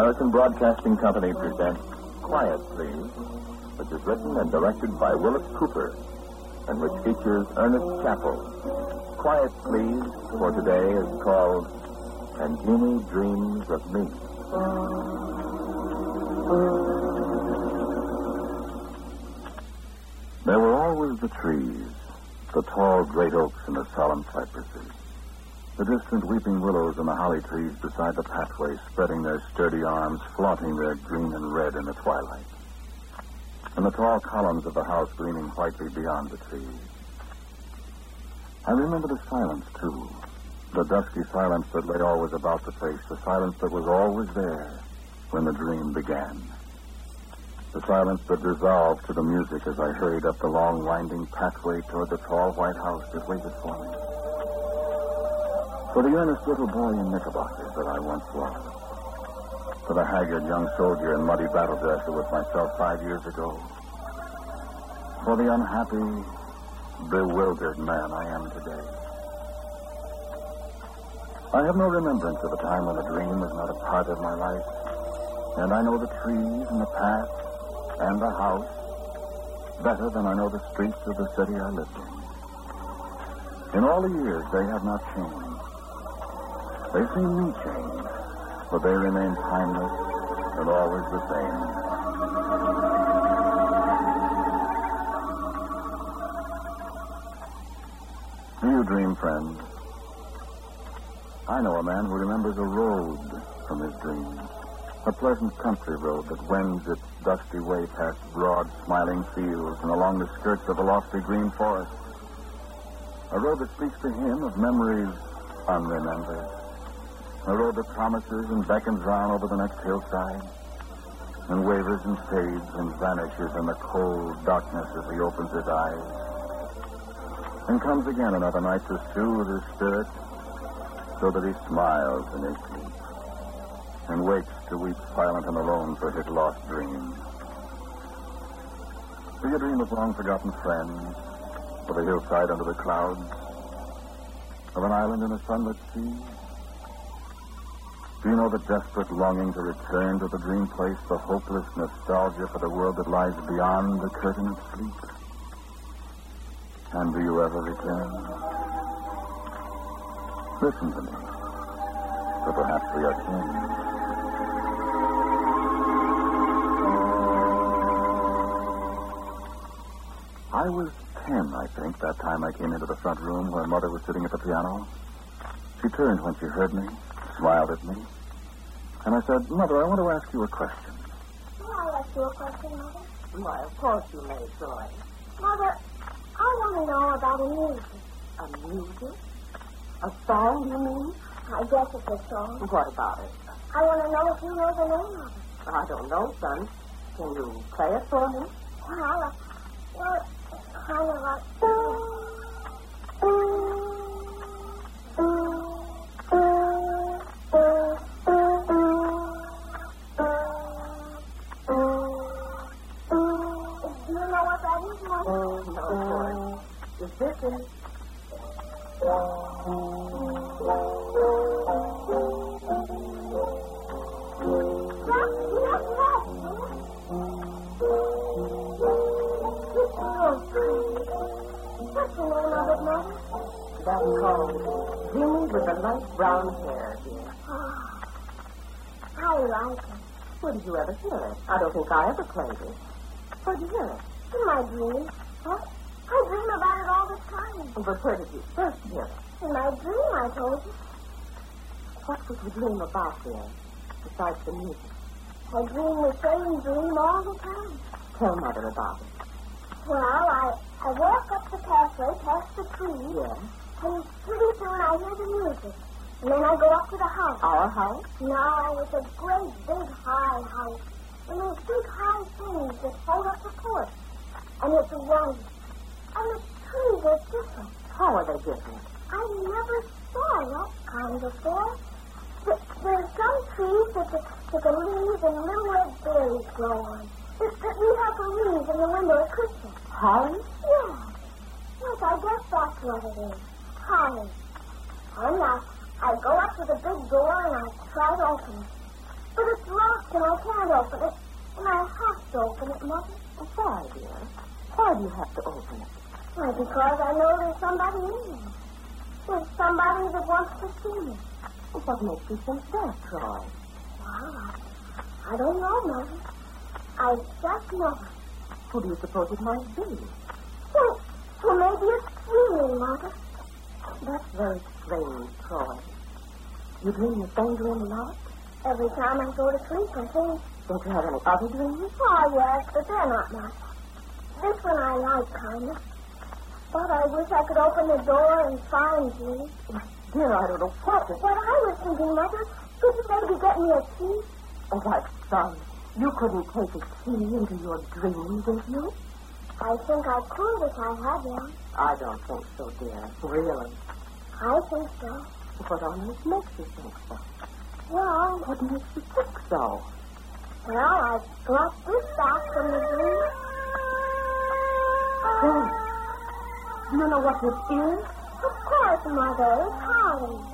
American Broadcasting Company presents Quiet, Please, which is written and directed by Willis Cooper and which features Ernest Chappell. Quiet, Please, for today is called And Jeannie Dreams of Me. There were always the trees, the tall great oaks and the solemn cypresses. The distant weeping willows and the holly trees beside the pathway spreading their sturdy arms, flaunting their green and red in the twilight. And the tall columns of the house gleaming whitely beyond the trees. I remember the silence, too. The dusky silence that lay always about the place, the silence that was always there when the dream began. The silence that dissolved to the music as I hurried up the long, winding pathway toward the tall white house that waited for me. For the earnest little boy in knickerbockers that I once was. For the haggard young soldier in muddy battle dress who was myself five years ago. For the unhappy, bewildered man I am today. I have no remembrance of a time when the dream was not a part of my life. And I know the trees and the path and the house better than I know the streets of the city I lived in. In all the years, they have not changed. They see me change, but they remain timeless and always the same. Do you dream, friend? I know a man who remembers a road from his dreams. A pleasant country road that wends its dusty way past broad, smiling fields and along the skirts of a lofty green forest. A road that speaks to him of memories unremembered. A road that promises and beckons round over the next hillside and wavers and fades and vanishes in the cold darkness as he opens his eyes. And comes again another night to soothe his spirit so that he smiles in his sleep and wakes to weep silent and alone for his lost dream. Do you dream of long forgotten friends, of a hillside under the clouds, of an island in a sunlit sea? Do you know the desperate longing to return to the dream place, the hopeless nostalgia for the world that lies beyond the curtain of sleep? And do you ever return? Listen to me, for perhaps we are changed. I was ten, I think, that time I came into the front room where Mother was sitting at the piano. She turned when she heard me, smiled at me, and I said, Mother, I want to ask you a question. May I ask you a question, Mother? Why, of course you may, Troy. Mother, I want to know about a music. A music? A song, you mean? I guess it's a song. What about it? I want to know if you know the name of it. I don't know, son. Can you play it for me? Well, uh, well, it's kind of like... Mother? That's called Jeannie with the light brown hair, dear. I like it. Where did you ever hear it? I don't think I ever played it. Where did you hear it? In my dreams. Huh? I dream about it all the time. But where did you first hear it? In my dream, I told you. What did you dream about, dear, besides the music? I dream the same dream all the time. Tell Mother about it. Well, I, I walk up the pathway past the trees, Yes? and pretty soon I hear the music. And then I go up to the house. Our house? No, it's a great big high house. And those big high things that hold up the porch. And it's white. And the trees are different. How are they different? I never saw that kind before. Th- There's some trees that the, that the leaves and little red berries grow on. That, that we have for leaves in the window at Christmas. Holly? Yeah. Yes, I guess that's what it is. Holly. And I, I go up to the big door and I try to open it. But it's locked and I can't open it. And I have to open it, Mother. Why, dear? Why do you have to open it? Why, because I know there's somebody in there. There's somebody that wants to see me. Well, what makes you think that, Troy? Well, I, don't know, Mother. I just know. Who do you suppose it might be? Well, well maybe it's dreaming, Mother. That's very strange, Troy. You dream the same dream a lot? Every time I go to sleep, I think, Don't you have any other dreams? oh, yes, but they're not much. This one I like, kind of. But I wish I could open the door and find you. Dear, I don't know what to... What I was thinking, Mother, could you maybe get me a key? Oh, my son, you couldn't take a key into your dreams, did you? I think I could if I had one. I don't think so, dear. Really. I think so. What on earth makes you think so? Well, What makes you think so? well, I got this back from the dream. Oh, do you know what it is? Of course, Mother, it's.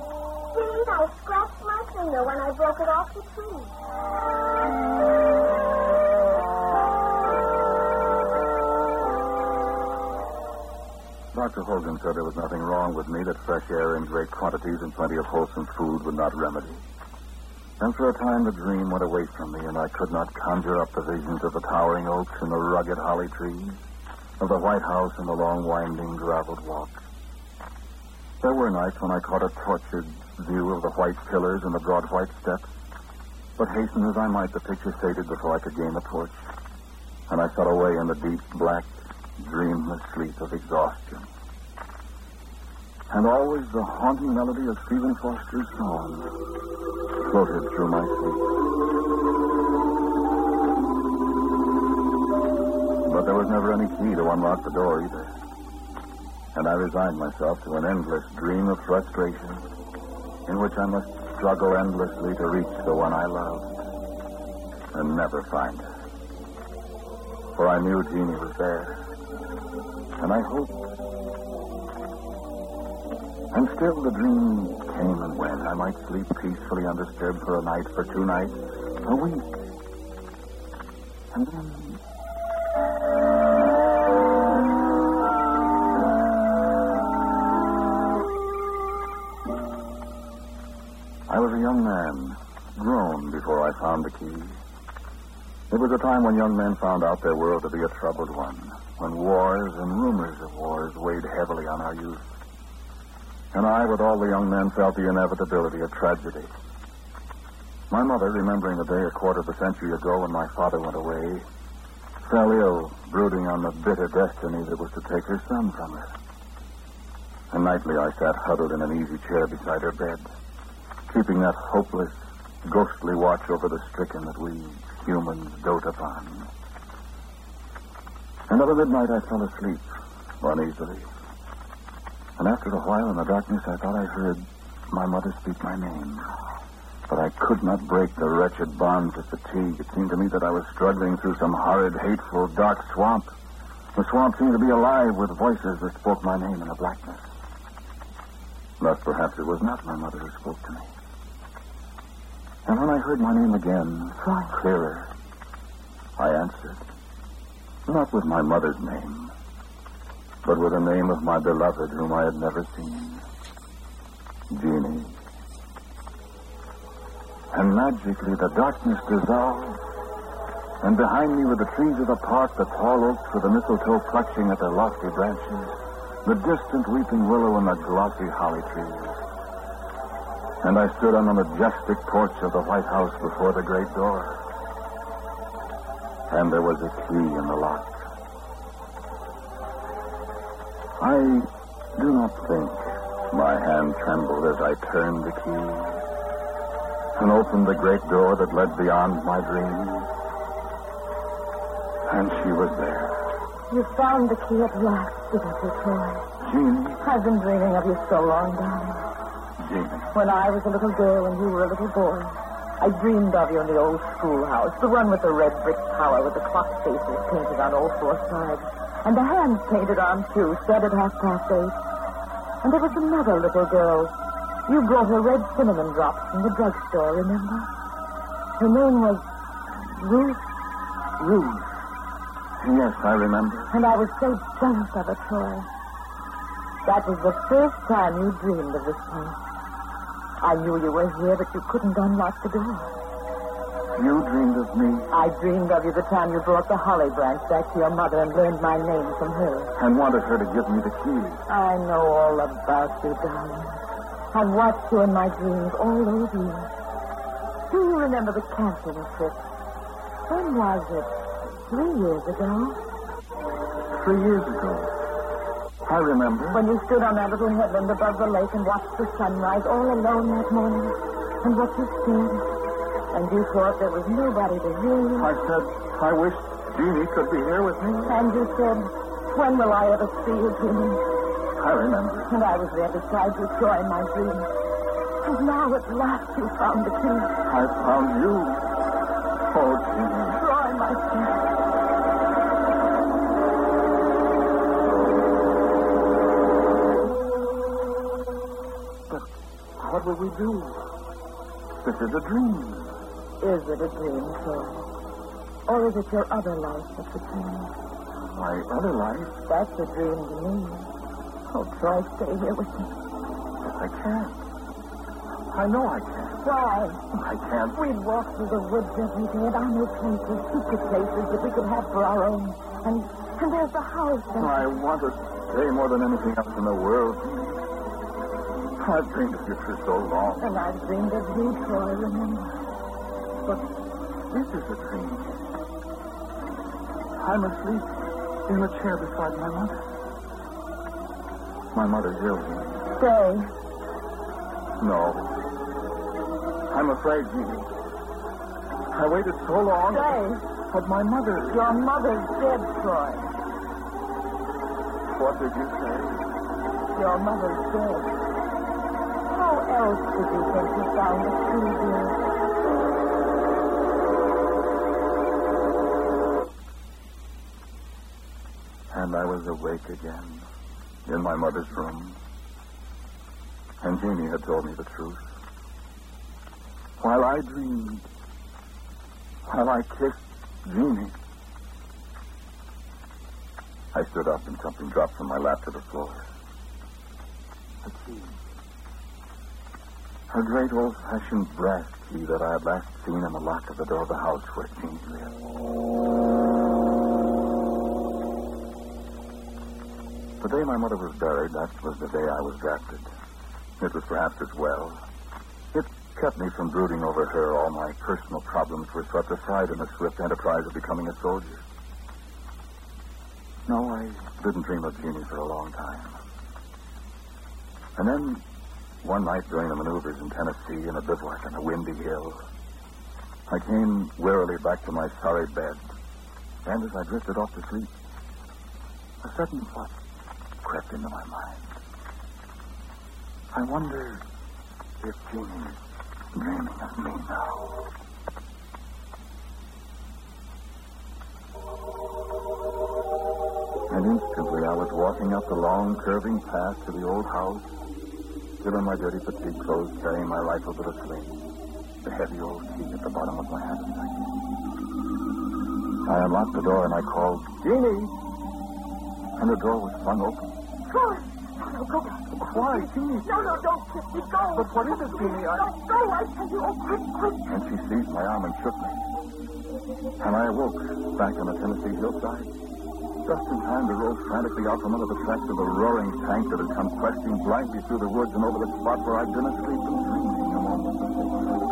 See, I scratched my finger when I broke it off the tree. Dr. Hogan said there was nothing wrong with me that fresh air in great quantities and plenty of wholesome food would not remedy. And for a time the dream went away from me, and I could not conjure up the visions of the towering oaks and the rugged holly trees, of the White House and the long winding graveled walk. There were nights when I caught a tortured view of the white pillars and the broad white steps, but hasten as I might, the picture faded before I could gain the porch, and I fell away in the deep, black, dreamless sleep of exhaustion. And always the haunting melody of Stephen Foster's song floated through my sleep. There was never any key to unlock the door either. And I resigned myself to an endless dream of frustration in which I must struggle endlessly to reach the one I loved and never find her. For I knew Jeannie was there. And I hoped. And still the dream came and went. I might sleep peacefully undisturbed for a night, for two nights, a week. And then. Found the key. It was a time when young men found out their world to be a troubled one, when wars and rumors of wars weighed heavily on our youth. And I, with all the young men, felt the inevitability of tragedy. My mother, remembering the day a quarter of a century ago when my father went away, fell ill, brooding on the bitter destiny that was to take her son from her. And nightly I sat huddled in an easy chair beside her bed, keeping that hopeless, ghostly watch over the stricken that we humans dote upon. At midnight I fell asleep uneasily. And after a while in the darkness I thought I heard my mother speak my name. But I could not break the wretched bonds of fatigue. It seemed to me that I was struggling through some horrid, hateful, dark swamp. The swamp seemed to be alive with voices that spoke my name in the blackness. Thus perhaps it was not my mother who spoke to me. And when I heard my name again, far clearer, I answered. Not with my mother's name, but with the name of my beloved whom I had never seen. Jeannie. And magically the darkness dissolved. And behind me were the trees of the park, the tall oaks with the mistletoe clutching at their lofty branches, the distant weeping willow and the glossy holly trees. And I stood on the majestic porch of the White House before the great door. And there was a key in the lock. I do not think my hand trembled as I turned the key and opened the great door that led beyond my dreams. And she was there. You found the key at last, didn't you, Troy? Jeannie. I've been dreaming of you so long, darling. Jeannie. When I was a little girl and you were a little boy, I dreamed of you in the old schoolhouse, the one with the red brick tower with the clock faces painted on all four sides, and the hands painted on, too, set at half past eight. And there was another little girl. You brought her red cinnamon drops from the drugstore, remember? Her name was Ruth. Ruth. Yes, I remember. And I was so jealous of her, Troy. That was the first time you dreamed of this place. I knew you were here, but you couldn't unlock the door. You dreamed of me I dreamed of you the time you brought the holly branch back to your mother and learned my name from her. and wanted her to give me the key. I know all about you, darling. I've watched you in my dreams all those years. Do you remember the camping trip? When was it? Three years ago? Three years ago. I remember. When you stood on that little headland above the lake and watched the sunrise all alone that morning. And what you said. And you thought there was nobody to hear you. I said, I wish Jeannie could be here with me. And you said, when will I ever see you, Jimmy? I remember. And I was there beside you, Troy, in my dream. And now at last you found the key. I found you. Oh, Jeannie. Troy, my son. Will we do? This is a dream. Is it a dream, Troy? Or is it your other life that's a dream? My other life, That's a dream to me. Oh, Troy, stay here with me. but I can't. I know I can't. Why? I can't. We'd walk through the woods every day, and I know places, secret places that we could have for our own. And and there's the house. And... I want to stay more than anything else in the world. I've dreamed of you for so long. And I've dreamed of you, Troy, remember? But this is a dream. I'm asleep in a chair beside my mother. My mother's ill. Stay. No. I'm afraid, Jeannie. I waited so long. Stay. But my mother. Your mother's dead, Troy. What did you say? Your mother's dead. Else you think you found the key, dear? And I was awake again in my mother's room. And Jeannie had told me the truth. While I dreamed, while I kissed Jeannie, I stood up and something dropped from my lap to the floor. A key. A great old-fashioned brass key that I had last seen in the lock of the door of the house where Jeannie lived. The day my mother was buried, that was the day I was drafted. It was perhaps as well. It kept me from brooding over her. All my personal problems were swept aside in the swift enterprise of becoming a soldier. No, I didn't dream of Jeannie for a long time. And then, one night during the maneuvers in Tennessee in a bivouac on a windy hill, I came wearily back to my sorry bed. And as I drifted off to sleep, a sudden thought crept into my mind. I wonder if Jeannie's dreaming of me now. And instantly I was walking up the long, curving path to the old house, still in my dirty fatigue clothes, carrying my rifle to the sling, the heavy old key at the bottom of my handbag. I unlocked the door and I called, Jeannie! And the door was flung open. Troy! Oh, go back. Why, Jeannie? No, no, don't kiss me. Go. But what is it, Jeannie? I... Don't go, I tell you. Oh, quick, quick. And she seized my arm and shook me. And I awoke back on the Tennessee hillside. Just in time to roll frantically out from under the tracks of a roaring tank that had come questing blindly through the woods and over the spot where I'd been asleep and dreaming a moment before.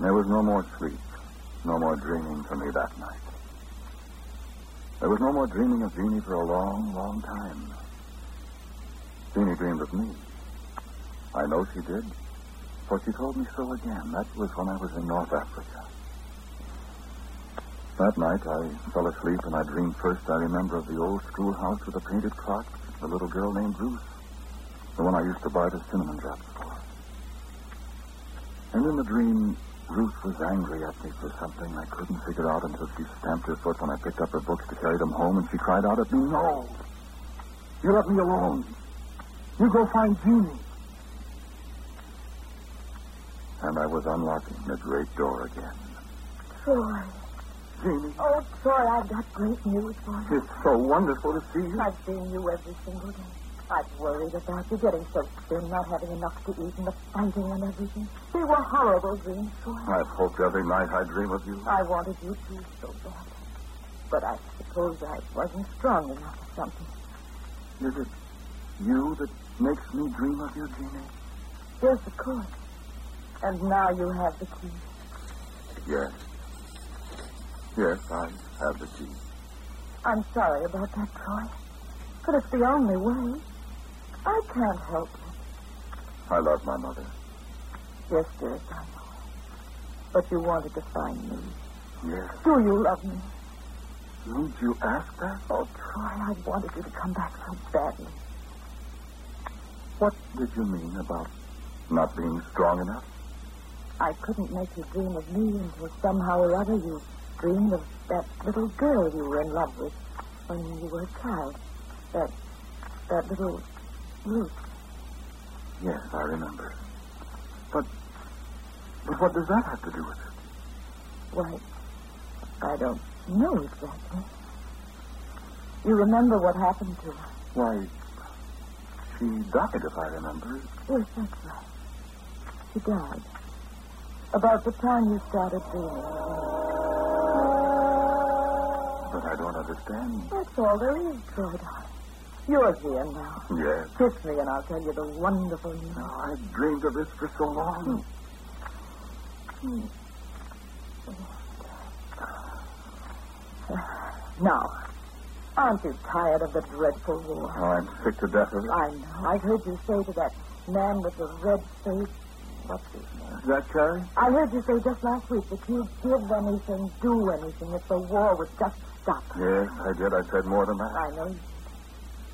There was no more sleep, no more dreaming for me that night. There was no more dreaming of Jeannie for a long, long time. Jeannie dreamed of me. I know she did, for she told me so again. That was when I was in North Africa. That night I fell asleep and I dreamed first, I remember, of the old schoolhouse with the painted clock, the little girl named Ruth, the one I used to buy the cinnamon drops for. And in the dream, Ruth was angry at me for something I couldn't figure out until she stamped her foot when I picked up her books to carry them home, and she cried out at me, No! You let me alone. You go find Jeannie. And I was unlocking the great door again. Troy. Jeannie, Oh, Troy, I've got great news for you. it's so wonderful to see you. I've seen you every single day. I've worried about you getting so thin, not having enough to eat, and the fighting and everything. They were horrible dreams, Troy. I've hoped every night I dream of you. I wanted you to so bad. But I suppose I wasn't strong enough or something. Is it you that makes me dream of you, Jeannie? Yes, of course. And now you have the key. Yes. Yes, I have the key. I'm sorry about that, Troy. But it's the only way. I can't help it. I love my mother. Yes, dearest, I know. But you wanted to find me. Yes. Do you love me? Didn't you ask that? Oh, Troy, I wanted you to come back so badly. What did you mean about not being strong enough? I couldn't make you dream of me until somehow or other you dreamed of that little girl you were in love with when you were a child. That, that little Ruth. Yes, I remember. But, but what does that have to do with it? Why, I don't know exactly. You remember what happened to her? Why, she died, if I remember. Yes, that's right. She died. About the time you started dreaming. But I don't understand. That's all there is, Troy. You're here now. Yes. Kiss me and I'll tell you the wonderful news. No, I've dreamed of this for so long. Hmm. Hmm. Now, aren't you tired of the dreadful war? Oh, I'm sick to death of it. I know. I heard you say to that man with the red face, what's his name? Is that Carrie? I heard you say just last week that you'd give anything, do anything if the war would just stop. Yes, I did. I said more than that. I know you.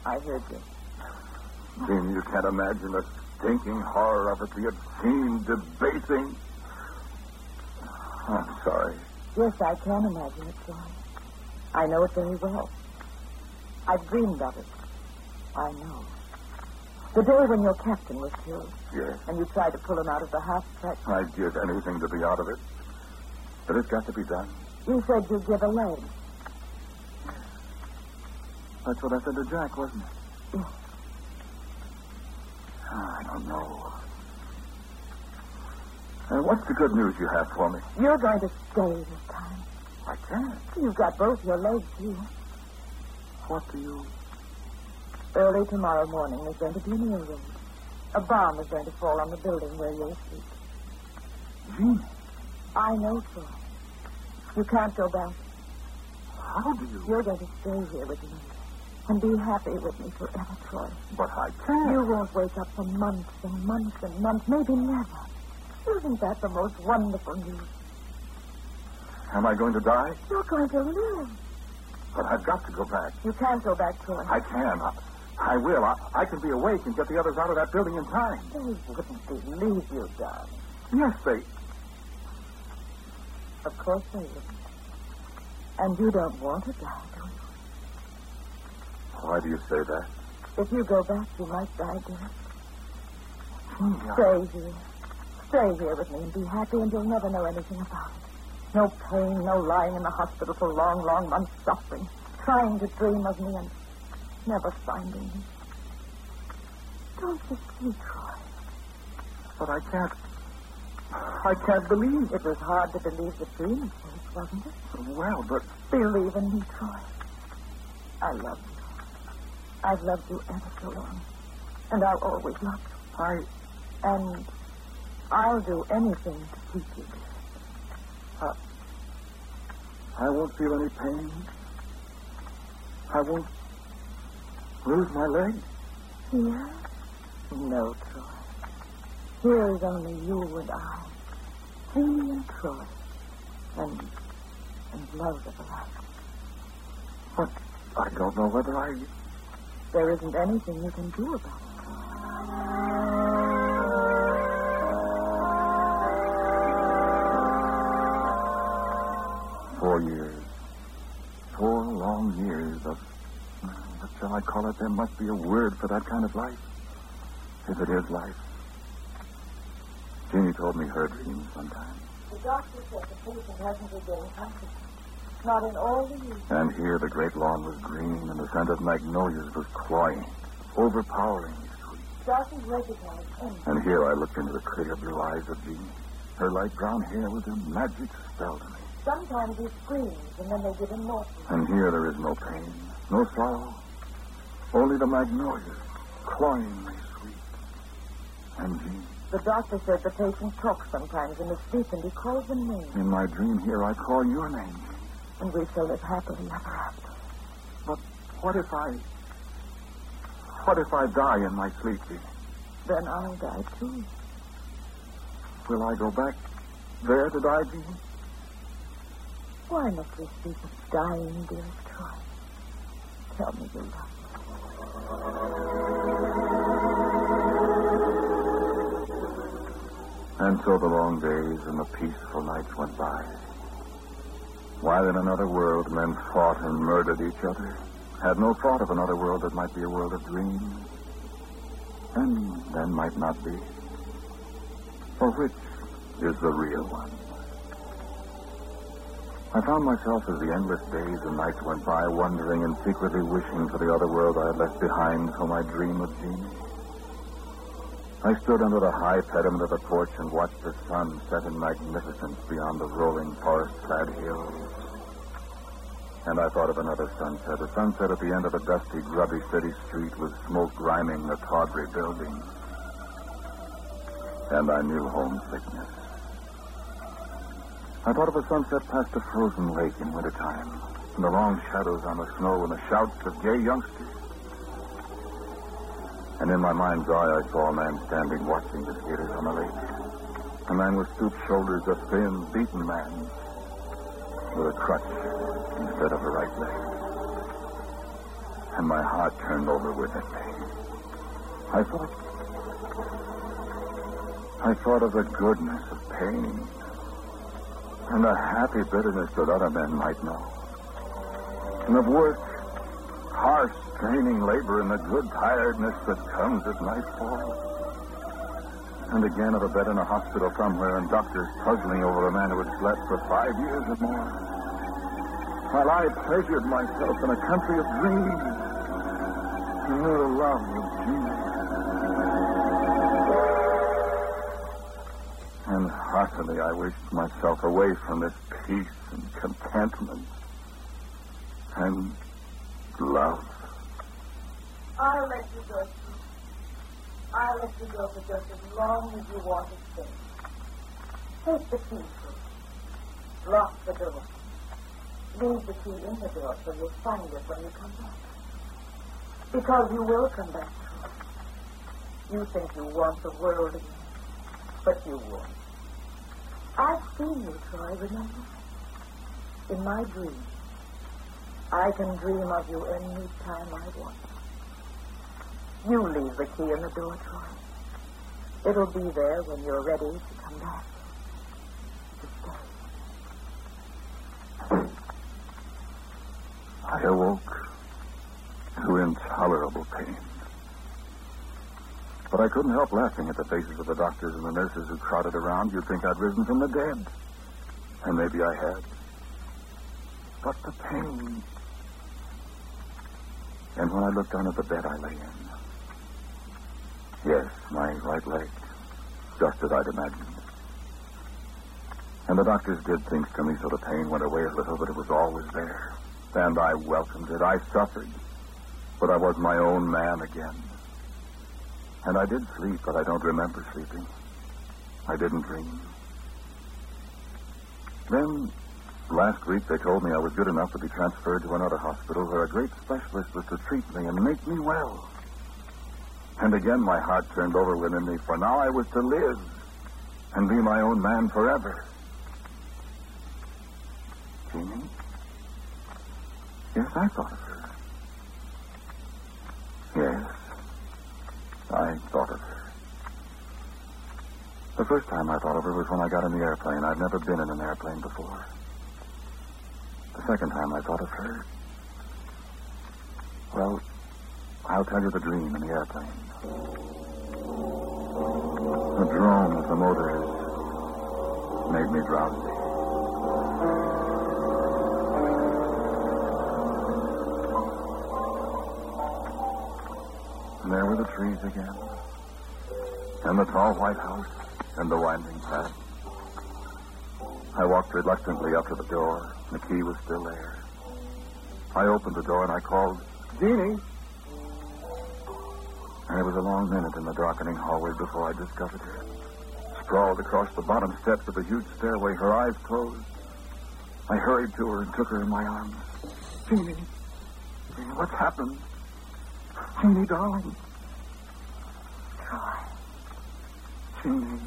I heard you. Jean, you can't imagine the stinking horror of it, the obscene, debasing. I'm sorry. Yes, I can imagine it, John. I know it very well. I've dreamed of it. I know. The day when your captain was killed, Yes, and you tried to pull him out of the half track. I'd give anything to be out of it. But it's got to be done. You said you'd give a leg. That's what I said to Jack, wasn't it? Yes. Ah, I don't know. Uh, what's the good news you have for me? You're going to stay this time. I can't. You've got both your legs here. What do you... Early tomorrow morning, there's going to be an raid. A bomb is going to fall on the building where you're asleep. Jean, hmm. I know, sir. You can't go back. how do you... You're going to stay here with me. And be happy with me forever, Troy. But I can't. You won't wake up for months and months and months, maybe never. Isn't that the most wonderful news? Am I going to die? You're going to live. But I've got to go back. You can't go back, Troy. I can. I, I will. I, I can be awake and get the others out of that building in time. They wouldn't believe you, darling. Yes, they... Of course they wouldn't. And you don't want to die, do you? Why do you say that? If you go back, you might die, dear. Hmm, Jean, Stay here. Stay here with me and be happy, and you'll never know anything about it. No pain, no lying in the hospital for long, long months suffering, trying to dream of me and never finding me. Don't you see, Troy? But I can't. I can't believe. It was hard to believe the dream wasn't it? Well, but Believe in me, Troy. I love you. I've loved you ever so long. And I'll always love you. I. And I'll do anything to keep you. I won't feel any pain. I won't lose my leg. Here? No, Troy. Here is only you and I. Jeannie and Troy. And, and love everlasting. But I don't know whether I. There isn't anything you can do about it. Four years. Four long years of. What shall I call it? There must be a word for that kind of life. If it is life. Jeannie told me her dreams sometimes. The doctor said the patient hasn't regained consciousness. Not in all the years. And here the great lawn was green, and the scent of magnolias was cloying, overpoweringly sweet. Doctors recognize him. And here I looked into the clear blue eyes of Jeannie. Her light brown hair was a magic spell to me. Sometimes he screams, and then they give him morphine. And here there is no pain, no sorrow, only the magnolias, cloyingly sweet. And Jeannie. The doctor said the patient talks sometimes in his sleep, and he calls them names. In my dream here, I call your name. And we shall live happily ever after. But what if I. What if I die in my sleep, Jeannie? Then I'll die too. Will I go back there to die, Jeannie? Why must we speak of dying, dearest Troy? Tell me you love And so the long days and the peaceful nights went by. While in another world men fought and murdered each other, had no thought of another world that might be a world of dreams, and then might not be. For which is the real one? I found myself as the endless days and nights went by, wondering and secretly wishing for the other world I had left behind for my dream of Jeannie. I stood under the high pediment of the porch and watched the sun set in magnificence beyond the rolling forest-clad hills. And I thought of another sunset, a sunset at the end of a dusty, grubby city street with smoke griming the tawdry buildings. And I knew homesickness. I thought of a sunset past a frozen lake in wintertime, and the long shadows on the snow and the shouts of gay youngsters. And in my mind's eye, I saw a man standing watching the skaters on the lake. A man with stooped shoulders, a thin, beaten man, with a crutch instead of a right leg. And my heart turned over within me. I thought. I thought of the goodness of pain and the happy bitterness that other men might know. And of work, harsh, straining labor, and the good tiredness that comes at nightfall. And again of a bed in a hospital somewhere and doctors puzzling over a man who had slept for five years or more. While I pleasured myself in a country of dreams and knew the love of Jesus. And heartily I wished myself away from this peace and contentment and love. I'll let you go. I'll let you go for just as long as you want to stay. Take the key, Sue. Lock the door. Leave the key in the door so you'll find it when you come back. Because you will come back, You think you want the world again, but you won't. I've seen you, Troy, remember? In my dreams. I can dream of you any time I want. You leave the key in the door, Troy. It'll be there when you're ready to come back. I awoke to intolerable pain. But I couldn't help laughing at the faces of the doctors and the nurses who crowded around. You'd think I'd risen from the dead. And maybe I had. But the pain. And when I looked down at the bed I lay in. Yes, my right leg. Just as I'd imagined. And the doctors did things to me so the pain went away a little, but it was always there. And I welcomed it. I suffered. But I was my own man again. And I did sleep, but I don't remember sleeping. I didn't dream. Then, last week, they told me I was good enough to be transferred to another hospital where a great specialist was to treat me and make me well. And again, my heart turned over within me, for now I was to live and be my own man forever. Jeannie? Yes, I thought of her. Yes, I thought of her. The first time I thought of her was when I got in the airplane. I'd never been in an airplane before. The second time I thought of her. Well, I'll tell you the dream in the airplane. The drone of the motors made me drowsy. And there were the trees again. And the tall White House and the winding path. I walked reluctantly up to the door. The key was still there. I opened the door and I called, Jeannie. And it was a long minute in the darkening hallway before I discovered her. Sprawled across the bottom steps of the huge stairway, her eyes closed. I hurried to her and took her in my arms. Jeannie, Jeannie, what's happened? Jeannie, darling. Troy. Jeannie.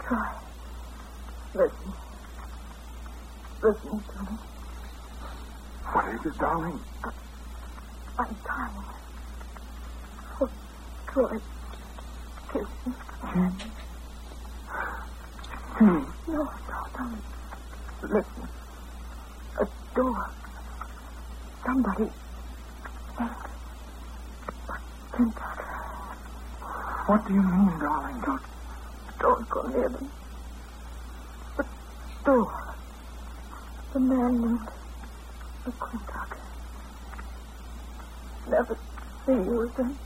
Troy. Listen. Listen to me. What is it, darling? I'm dying. Oh, Troy. Kiss me. Jeannie. Hmm. No, no, don't. Listen. A door. Somebody. What do you mean, darling? Don't, don't go near them. The door. The man named McClintock. Never see you again.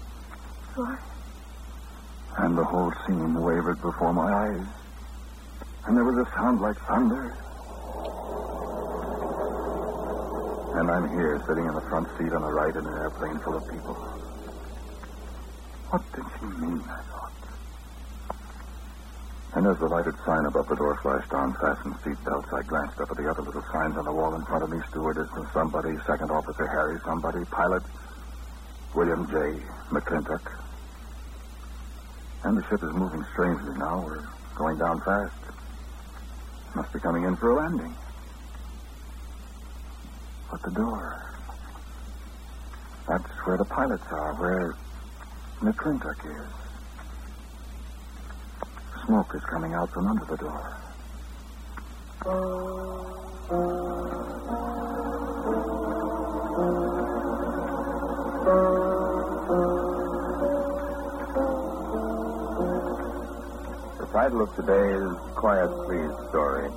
And the whole scene wavered before my eyes. And there was a sound like thunder. And I'm here, sitting in the front seat on the right in an airplane full of people. What did she mean, I thought. And as the lighted sign above the door flashed on, fasten seat belts, I glanced up at the other little signs on the wall in front of me. Stewardess and somebody, Second Officer Harry, somebody, pilot, William J. McClintock. And the ship is moving strangely now. We're going down fast. Must be coming in for a landing. But the door. That's where the pilots are, where McClintock is. Smoke is coming out from under the door. The title of today's Quiet Please story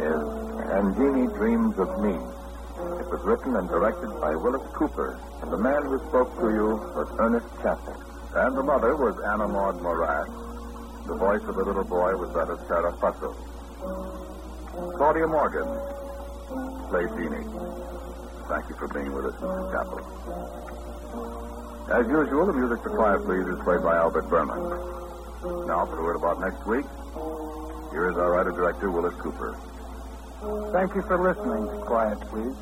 is Jeannie Dreams of Me. It was written and directed by Willis Cooper, and the man who spoke to you was Ernest Chappell. And the mother was Anna Maud Morat. The voice of the little boy was that of Sarah Fussell. Claudia Morgan played Jeannie. Thank you for being with us, Mr. Chappell. As usual, the music for Quiet Please is played by Albert Buhrman. Now, for a word about next week, here is our writer-director, Willis Cooper. Thank you for listening to Quiet, Please.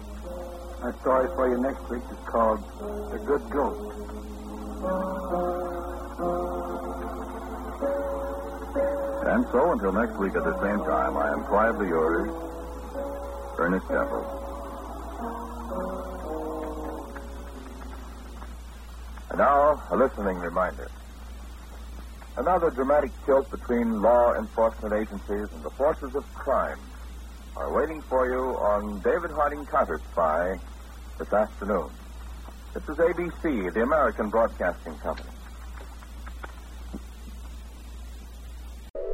My story for you next week is called The Good Ghost. And so, until next week at the same time, I am quietly yours, Ernest Temple. And now, a listening reminder. Another dramatic tilt between law enforcement agencies and the forces of crime are waiting for you on David Harding Counterspy this afternoon. This is ABC, the American Broadcasting Company.